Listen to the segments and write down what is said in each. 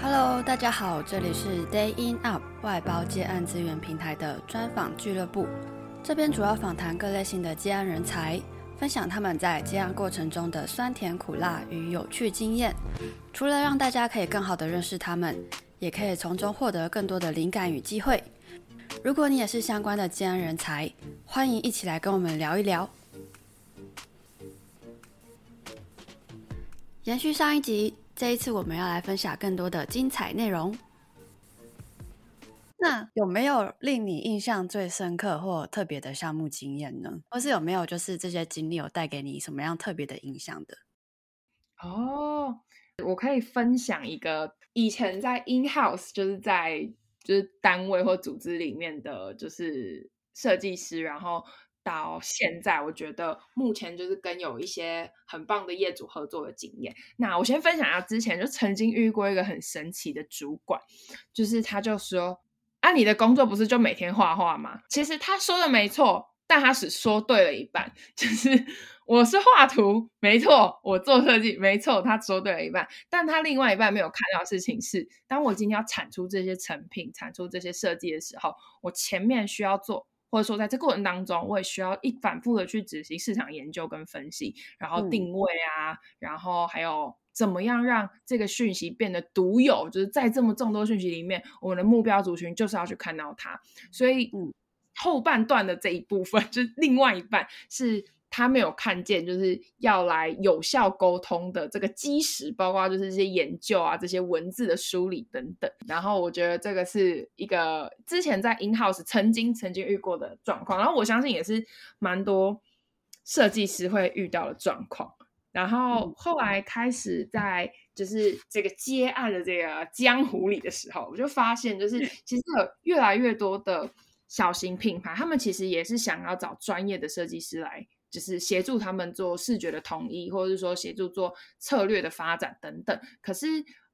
Hello，大家好，这里是 Day in Up 外包接案资源平台的专访俱乐部。这边主要访谈各类型的接案人才，分享他们在接案过程中的酸甜苦辣与有趣经验。除了让大家可以更好的认识他们，也可以从中获得更多的灵感与机会。如果你也是相关的接案人才，欢迎一起来跟我们聊一聊。延续上一集，这一次我们要来分享更多的精彩内容。那有没有令你印象最深刻或特别的项目经验呢？或是有没有就是这些经历有带给你什么样特别的影响的？哦，我可以分享一个以前在 in house，就是在就是单位或组织里面的就是设计师，然后。到现在，我觉得目前就是跟有一些很棒的业主合作的经验。那我先分享一下，之前就曾经遇过一个很神奇的主管，就是他就说：“啊，你的工作不是就每天画画吗？”其实他说的没错，但他只说对了一半。就是我是画图，没错，我做设计，没错，他说对了一半。但他另外一半没有看到的事情是，当我今天要产出这些成品、产出这些设计的时候，我前面需要做。或者说，在这过程当中，我也需要一反复的去执行市场研究跟分析，然后定位啊，嗯、然后还有怎么样让这个讯息变得独有，就是在这么众多讯息里面，我们的目标族群就是要去看到它。所以，嗯、后半段的这一部分，就是另外一半是。他没有看见，就是要来有效沟通的这个基石，包括就是这些研究啊，这些文字的梳理等等。然后我觉得这个是一个之前在 in house 曾经曾经遇过的状况，然后我相信也是蛮多设计师会遇到的状况。然后后来开始在就是这个接案的这个江湖里的时候，我就发现，就是其实有越来越多的小型品牌，他们其实也是想要找专业的设计师来。就是协助他们做视觉的统一，或者是说协助做策略的发展等等。可是，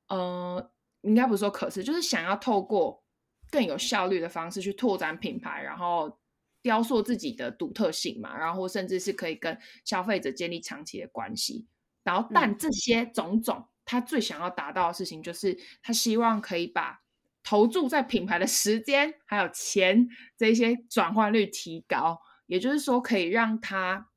呃，应该不是说可是，就是想要透过更有效率的方式去拓展品牌，然后雕塑自己的独特性嘛，然后甚至是可以跟消费者建立长期的关系。然后，但这些种种，他最想要达到的事情，就是他希望可以把投注在品牌的时间还有钱这一些转换率提高，也就是说，可以让他。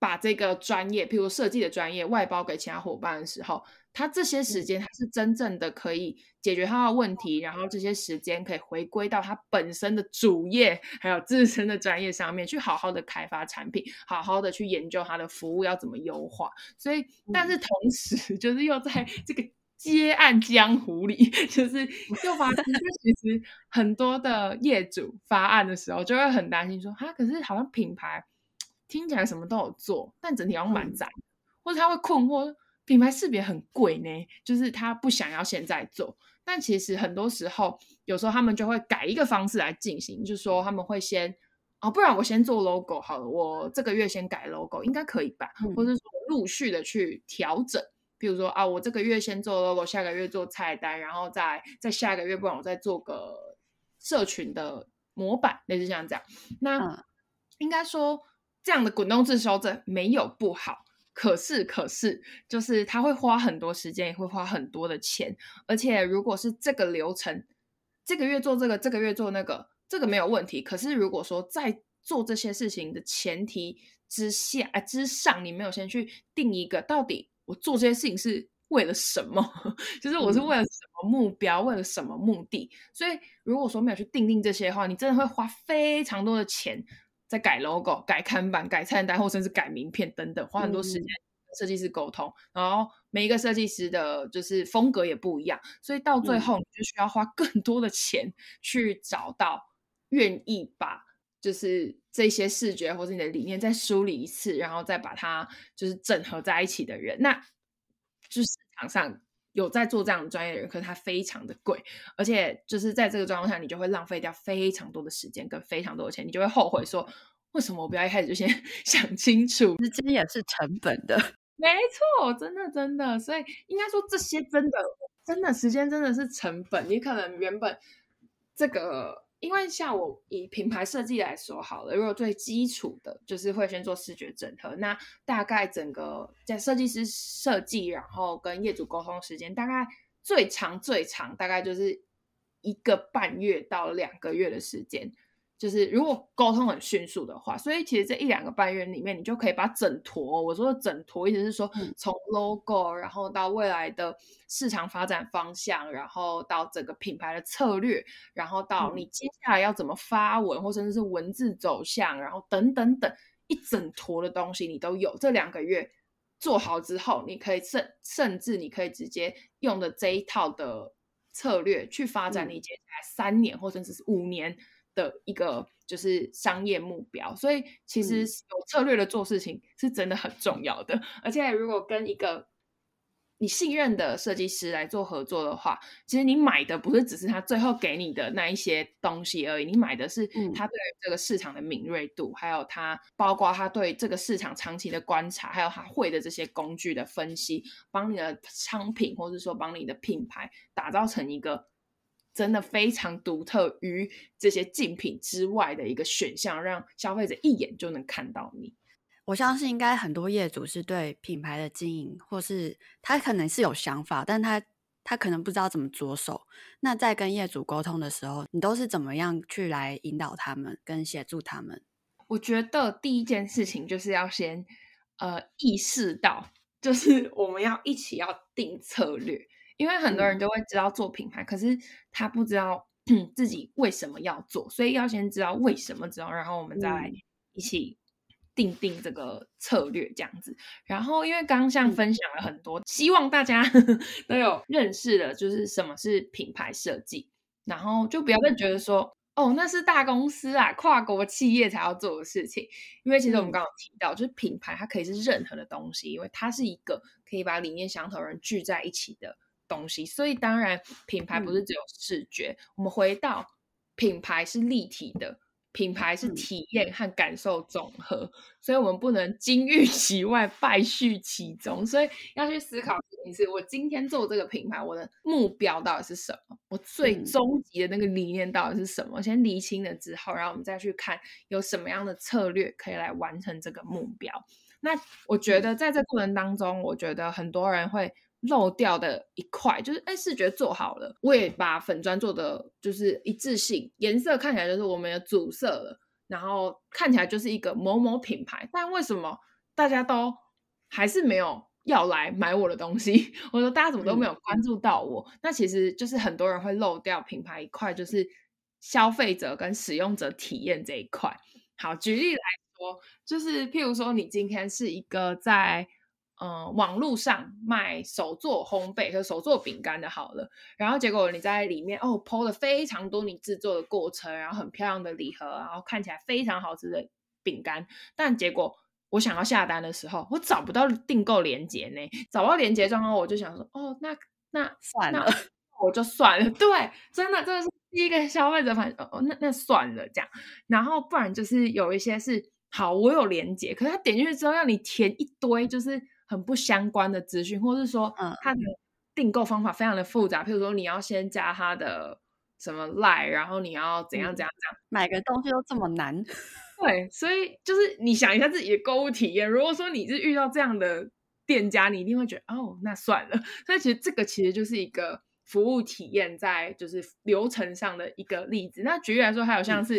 把这个专业，譬如设计的专业外包给其他伙伴的时候，他这些时间他是真正的可以解决他的问题，然后这些时间可以回归到他本身的主业，还有自身的专业上面，去好好的开发产品，好好的去研究他的服务要怎么优化。所以，但是同时，就是又在这个接案江湖里，就是 就发现，其实很多的业主发案的时候，就会很担心说，哈，可是好像品牌。听起来什么都有做，但整体好像蛮杂，嗯、或者他会困惑，品牌识别很贵呢，就是他不想要现在做，但其实很多时候，有时候他们就会改一个方式来进行，就是说他们会先，哦，不然我先做 logo 好了，我这个月先改 logo 应该可以吧？嗯、或者说陆续的去调整，比如说啊，我这个月先做 logo，下个月做菜单，然后再再下个月，不然我再做个社群的模板，类似像这样，那、嗯、应该说。这样的滚动式修正没有不好，可是可是就是他会花很多时间，也会花很多的钱，而且如果是这个流程，这个月做这个，这个月做那个，这个没有问题。可是如果说在做这些事情的前提之下，啊之上，你没有先去定一个到底我做这些事情是为了什么，就是我是为了什么目标，嗯、为了什么目的。所以如果说没有去定定这些的话，你真的会花非常多的钱。在改 logo、改看板、改菜单，或甚至改名片等等，花很多时间跟设计师沟通。嗯、然后每一个设计师的就是风格也不一样，所以到最后你就需要花更多的钱去找到愿意把就是这些视觉或者你的理念再梳理一次，然后再把它就是整合在一起的人。那就是市场上。有在做这样的专业的人，可是他非常的贵，而且就是在这个状况下，你就会浪费掉非常多的时间跟非常多的钱，你就会后悔说，为什么我不要一开始就先 想清楚？时间也是成本的，没错，真的真的，所以应该说这些真的真的时间真的是成本，你可能原本这个。因为像我以品牌设计来说好了，如果最基础的就是会先做视觉整合，那大概整个在设计师设计，然后跟业主沟通时间大概最长最长大概就是一个半月到两个月的时间。就是如果沟通很迅速的话，所以其实这一两个半月里面，你就可以把整坨，我说的整坨，意思是说从 logo，然后到未来的市场发展方向，然后到整个品牌的策略，然后到你接下来要怎么发文，或甚至是文字走向，然后等等等一整坨的东西，你都有。这两个月做好之后，你可以甚甚至你可以直接用的这一套的策略去发展你接下来三年或甚至是五年。的一个就是商业目标，所以其实有策略的做事情是真的很重要的。而且如果跟一个你信任的设计师来做合作的话，其实你买的不是只是他最后给你的那一些东西而已，你买的是他对这个市场的敏锐度，还有他包括他对这个市场长期的观察，还有他会的这些工具的分析，帮你的商品或者说帮你的品牌打造成一个。真的非常独特于这些竞品之外的一个选项，让消费者一眼就能看到你。我相信应该很多业主是对品牌的经营，或是他可能是有想法，但他他可能不知道怎么着手。那在跟业主沟通的时候，你都是怎么样去来引导他们，跟协助他们？我觉得第一件事情就是要先呃意识到，就是我们要一起要定策略。因为很多人都会知道做品牌，嗯、可是他不知道 自己为什么要做，所以要先知道为什么之后，然后我们再来一起定定这个策略这样子。然后因为刚刚像分享了很多，嗯、希望大家 都有认识的，就是什么是品牌设计，然后就不要再觉得说，哦，那是大公司啊，跨国企业才要做的事情。因为其实我们刚刚提到，就是品牌它可以是任何的东西，因为它是一个可以把理念相同的人聚在一起的东西，所以当然品牌不是只有视觉。嗯、我们回到品牌是立体的，品牌是体验和感受总和，嗯、所以我们不能金玉其外，败絮其中。所以要去思考的事情是：我今天做这个品牌，我的目标到底是什么？我最终极的那个理念到底是什么？嗯、先厘清了之后，然后我们再去看有什么样的策略可以来完成这个目标。那我觉得在这过程当中，我觉得很多人会。漏掉的一块就是，哎，视觉做好了，我也把粉砖做的就是一致性，颜色看起来就是我们的主色了，然后看起来就是一个某某品牌，但为什么大家都还是没有要来买我的东西？我说大家怎么都没有关注到我？嗯、那其实就是很多人会漏掉品牌一块，就是消费者跟使用者体验这一块。好，举例来说，就是譬如说你今天是一个在。嗯，网络上卖手做烘焙和手做饼干的，好了，然后结果你在里面哦，po 了非常多你制作的过程，然后很漂亮的礼盒，然后看起来非常好吃的饼干，但结果我想要下单的时候，我找不到订购链接呢，找不到链接状况，我就想说，哦，那那 算了，我就算了，对，真的，真的是第一个消费者反应，哦，那那算了这样，然后不然就是有一些是好，我有链接，可是他点进去之后要你填一堆，就是。很不相关的资讯，或是说，嗯，他的订购方法非常的复杂。嗯、譬如说，你要先加他的什么 Line，然后你要怎样怎样怎样，买个东西都这么难。对，所以就是你想一下自己的购物体验。如果说你是遇到这样的店家，你一定会觉得哦，那算了。所以其实这个其实就是一个服务体验在就是流程上的一个例子。那举例来说，还有像是、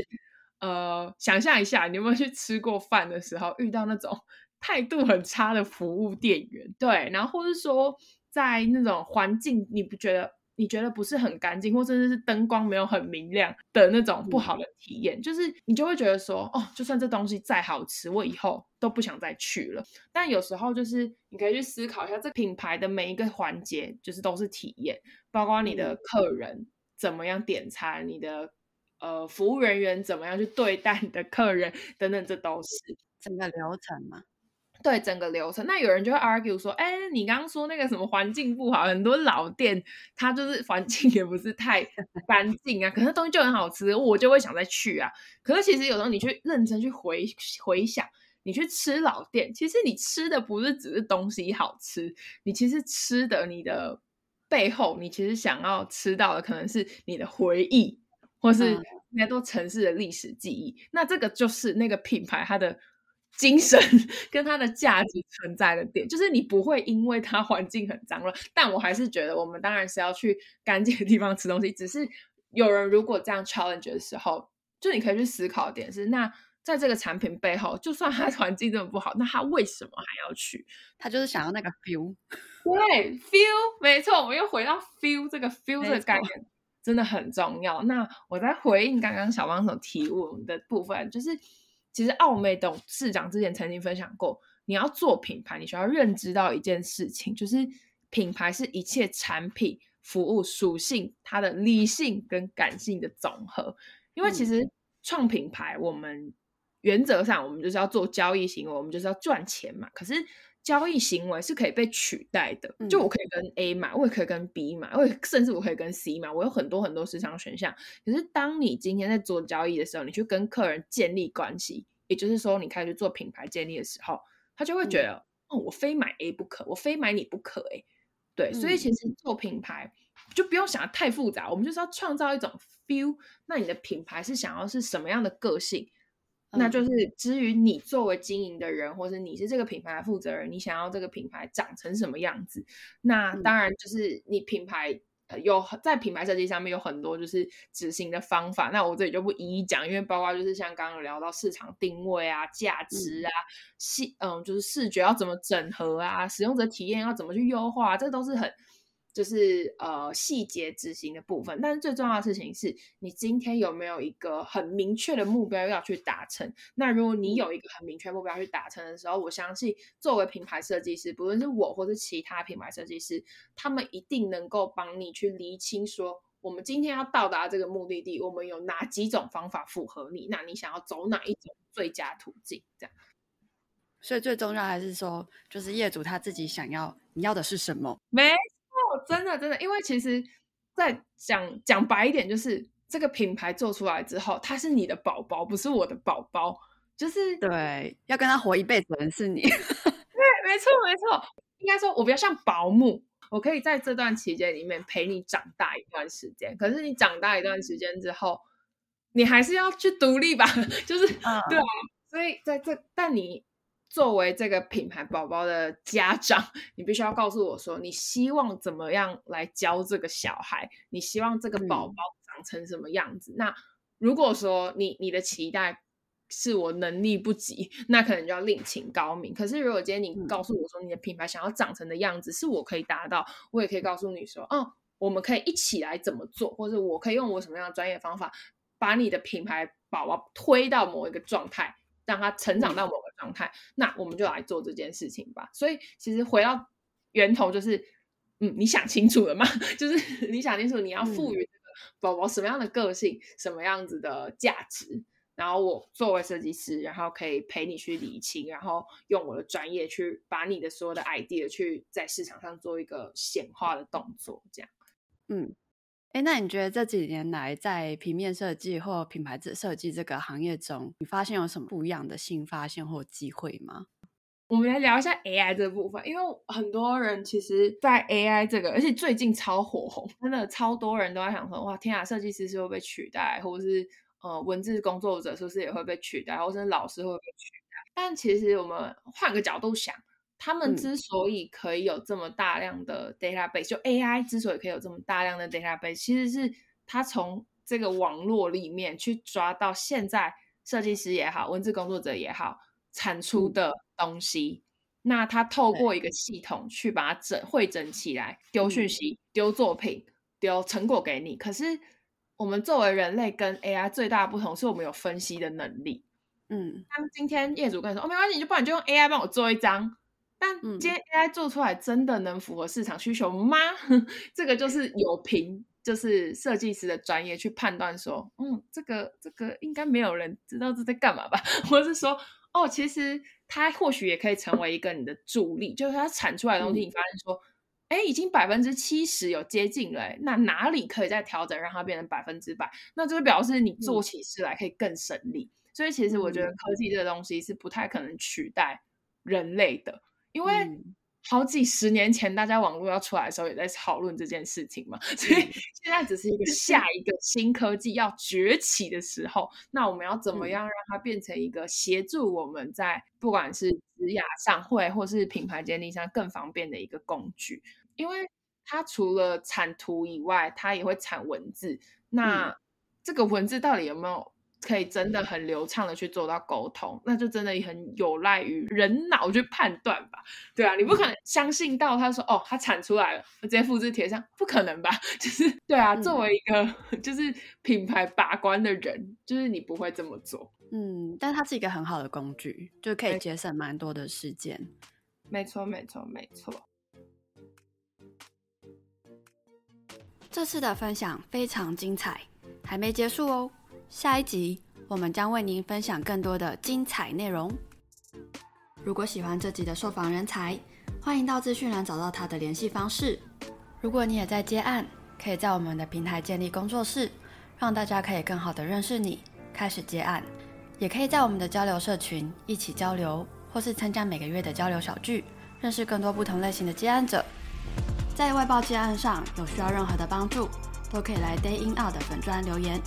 嗯、呃，想象一下，你有没有去吃过饭的时候遇到那种？态度很差的服务店员，对，然后或是说在那种环境，你不觉得你觉得不是很干净，或甚至是灯光没有很明亮的那种不好的体验，嗯、就是你就会觉得说，哦，就算这东西再好吃，我以后都不想再去了。但有时候就是你可以去思考一下，这品牌的每一个环节，就是都是体验，包括你的客人怎么样点餐，你的呃服务人员怎么样去对待你的客人等等，这都是整个流程嘛。对整个流程，那有人就会 argue 说，哎，你刚刚说那个什么环境不好，很多老店它就是环境也不是太 干净啊，可是东西就很好吃，我就会想再去啊。可是其实有时候你去认真去回回想，你去吃老店，其实你吃的不是只是东西好吃，你其实吃的你的背后，你其实想要吃到的可能是你的回忆，或是那座城市的历史记忆。那这个就是那个品牌它的。精神 跟它的价值存在的点，就是你不会因为它环境很脏乱，但我还是觉得我们当然是要去干净的地方吃东西。只是有人如果这样 challenge 的时候，就你可以去思考点是，那在这个产品背后，就算它环境这么不好，那他为什么还要去？他就是想要那个 feel，对，feel，没错，我们又回到 feel 这个 feel 这个概念，真的很重要。那我在回应刚刚小帮手提问的部分，就是。其实奥美董事长之前曾经分享过，你要做品牌，你需要认知到一件事情，就是品牌是一切产品、服务属性它的理性跟感性的总和。因为其实创品牌，我们原则上我们就是要做交易行为，我们就是要赚钱嘛。可是交易行为是可以被取代的，就我可以跟 A 买，我也可以跟 B 买，我也甚至我可以跟 C 买，我有很多很多市场选项。可是当你今天在做交易的时候，你去跟客人建立关系，也就是说你开始做品牌建立的时候，他就会觉得、嗯、哦，我非买 A 不可，我非买你不可，哎，对，所以其实做品牌就不用想得太复杂，我们就是要创造一种 feel。那你的品牌是想要是什么样的个性？那就是至于你作为经营的人，或者你是这个品牌的负责人，你想要这个品牌长成什么样子？那当然就是你品牌有在品牌设计上面有很多就是执行的方法。那我这里就不一一讲，因为包括就是像刚刚有聊到市场定位啊、价值啊、视嗯就是视觉要怎么整合啊、使用者体验要怎么去优化，这都是很。就是呃细节执行的部分，但是最重要的事情是你今天有没有一个很明确的目标要去达成？那如果你有一个很明确目标去达成的时候，我相信作为品牌设计师，不论是我或是其他品牌设计师，他们一定能够帮你去厘清说，我们今天要到达这个目的地，我们有哪几种方法符合你？那你想要走哪一种最佳途径？这样。所以最重要还是说，就是业主他自己想要，你要的是什么？没。真的，真的，因为其实，在讲讲白一点，就是这个品牌做出来之后，它是你的宝宝，不是我的宝宝。就是对，要跟他活一辈子的人是你。对，没错，没错。应该说，我比较像保姆，我可以在这段期间里面陪你长大一段时间。可是你长大一段时间之后，你还是要去独立吧？就是，嗯、对啊。所以在这，但你。作为这个品牌宝宝的家长，你必须要告诉我说，你希望怎么样来教这个小孩？你希望这个宝宝长成什么样子？嗯、那如果说你你的期待是我能力不及，那可能就要另请高明。可是如果今天你告诉我说，你的品牌想要长成的样子是我可以达到，我也可以告诉你说，哦，我们可以一起来怎么做，或者我可以用我什么样的专业方法，把你的品牌宝宝推到某一个状态。让他成长到某个状态，嗯，那我们就来做这件事情吧。所以其实回到源头就是，嗯，你想清楚了吗？就是 你想清楚你要赋予这个宝宝什么样的个性，嗯，什么样子的价值，然后我作为设计师，然后可以陪你去理清，然后用我的专业去把你的所有的 idea 去在市场上做一个显化的动作，这样，嗯。哎，那你觉得这几年来在平面设计或品牌设计这个行业中，你发现有什么不一样的新发现或机会吗？我们来聊一下 AI 这部分，因为很多人其实，在 AI 这个，而且最近超火红，真的超多人都在想说，哇，天啊，设计师是会被取代，或者是呃，文字工作者是不是也会被取代，或者是老师会被取代？但其实我们换个角度想。他们之所以可以有这么大量的 database，、嗯、就 AI 之所以可以有这么大量的 database，其实是他从这个网络里面去抓到现在设计师也好，文字工作者也好产出的东西。嗯、那他透过一个系统去把它整汇整起来，丢讯息、丢作品、丢成果给你。可是我们作为人类跟 AI 最大的不同是我们有分析的能力。嗯，当今天业主跟你说：“哦，没关系，你就不然就用 AI 帮我做一张。”但今天 AI 做出来真的能符合市场需求吗？嗯、这个就是有凭，就是设计师的专业去判断说，嗯，这个这个应该没有人知道这在干嘛吧？或是说，哦，其实它或许也可以成为一个你的助力，就是它产出来的东西，你发现说，哎、嗯，已经百分之七十有接近了，那哪里可以再调整，让它变成百分之百？那就是表示你做起事来可以更省力。嗯、所以其实我觉得科技这个东西是不太可能取代人类的。因为好几十年前大家网络要出来的时候也在讨论这件事情嘛，所以 现在只是一个下 一个新科技要崛起的时候，那我们要怎么样让它变成一个协助我们在不管是职涯上会或是品牌建立上更方便的一个工具？因为它除了产图以外，它也会产文字。那这个文字到底有没有可以真的很流畅的去做到沟通？那就真的很有赖于人脑去判断吧。对啊，你不可能相信到他说哦，他产出来了，我直接复制贴上，不可能吧？就是对啊，作为一个 就是品牌把关的人，就是你不会这么做。嗯，但它是一个很好的工具，就可以节省蛮多的时间。没错，没错，没错。这次的分享非常精彩，还没结束哦。下一集我们将为您分享更多的精彩内容。如果喜欢这集的受访人才，欢迎到资讯栏找到他的联系方式。如果你也在接案，可以在我们的平台建立工作室，让大家可以更好的认识你，开始接案。也可以在我们的交流社群一起交流，或是参加每个月的交流小聚，认识更多不同类型的接案者。在外包接案上有需要任何的帮助，都可以来 Day In Out 的粉专留言，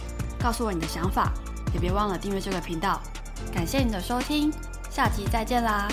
告诉我你的想法，也别忘了订阅这个频道。感谢你的收听，下期再见啦！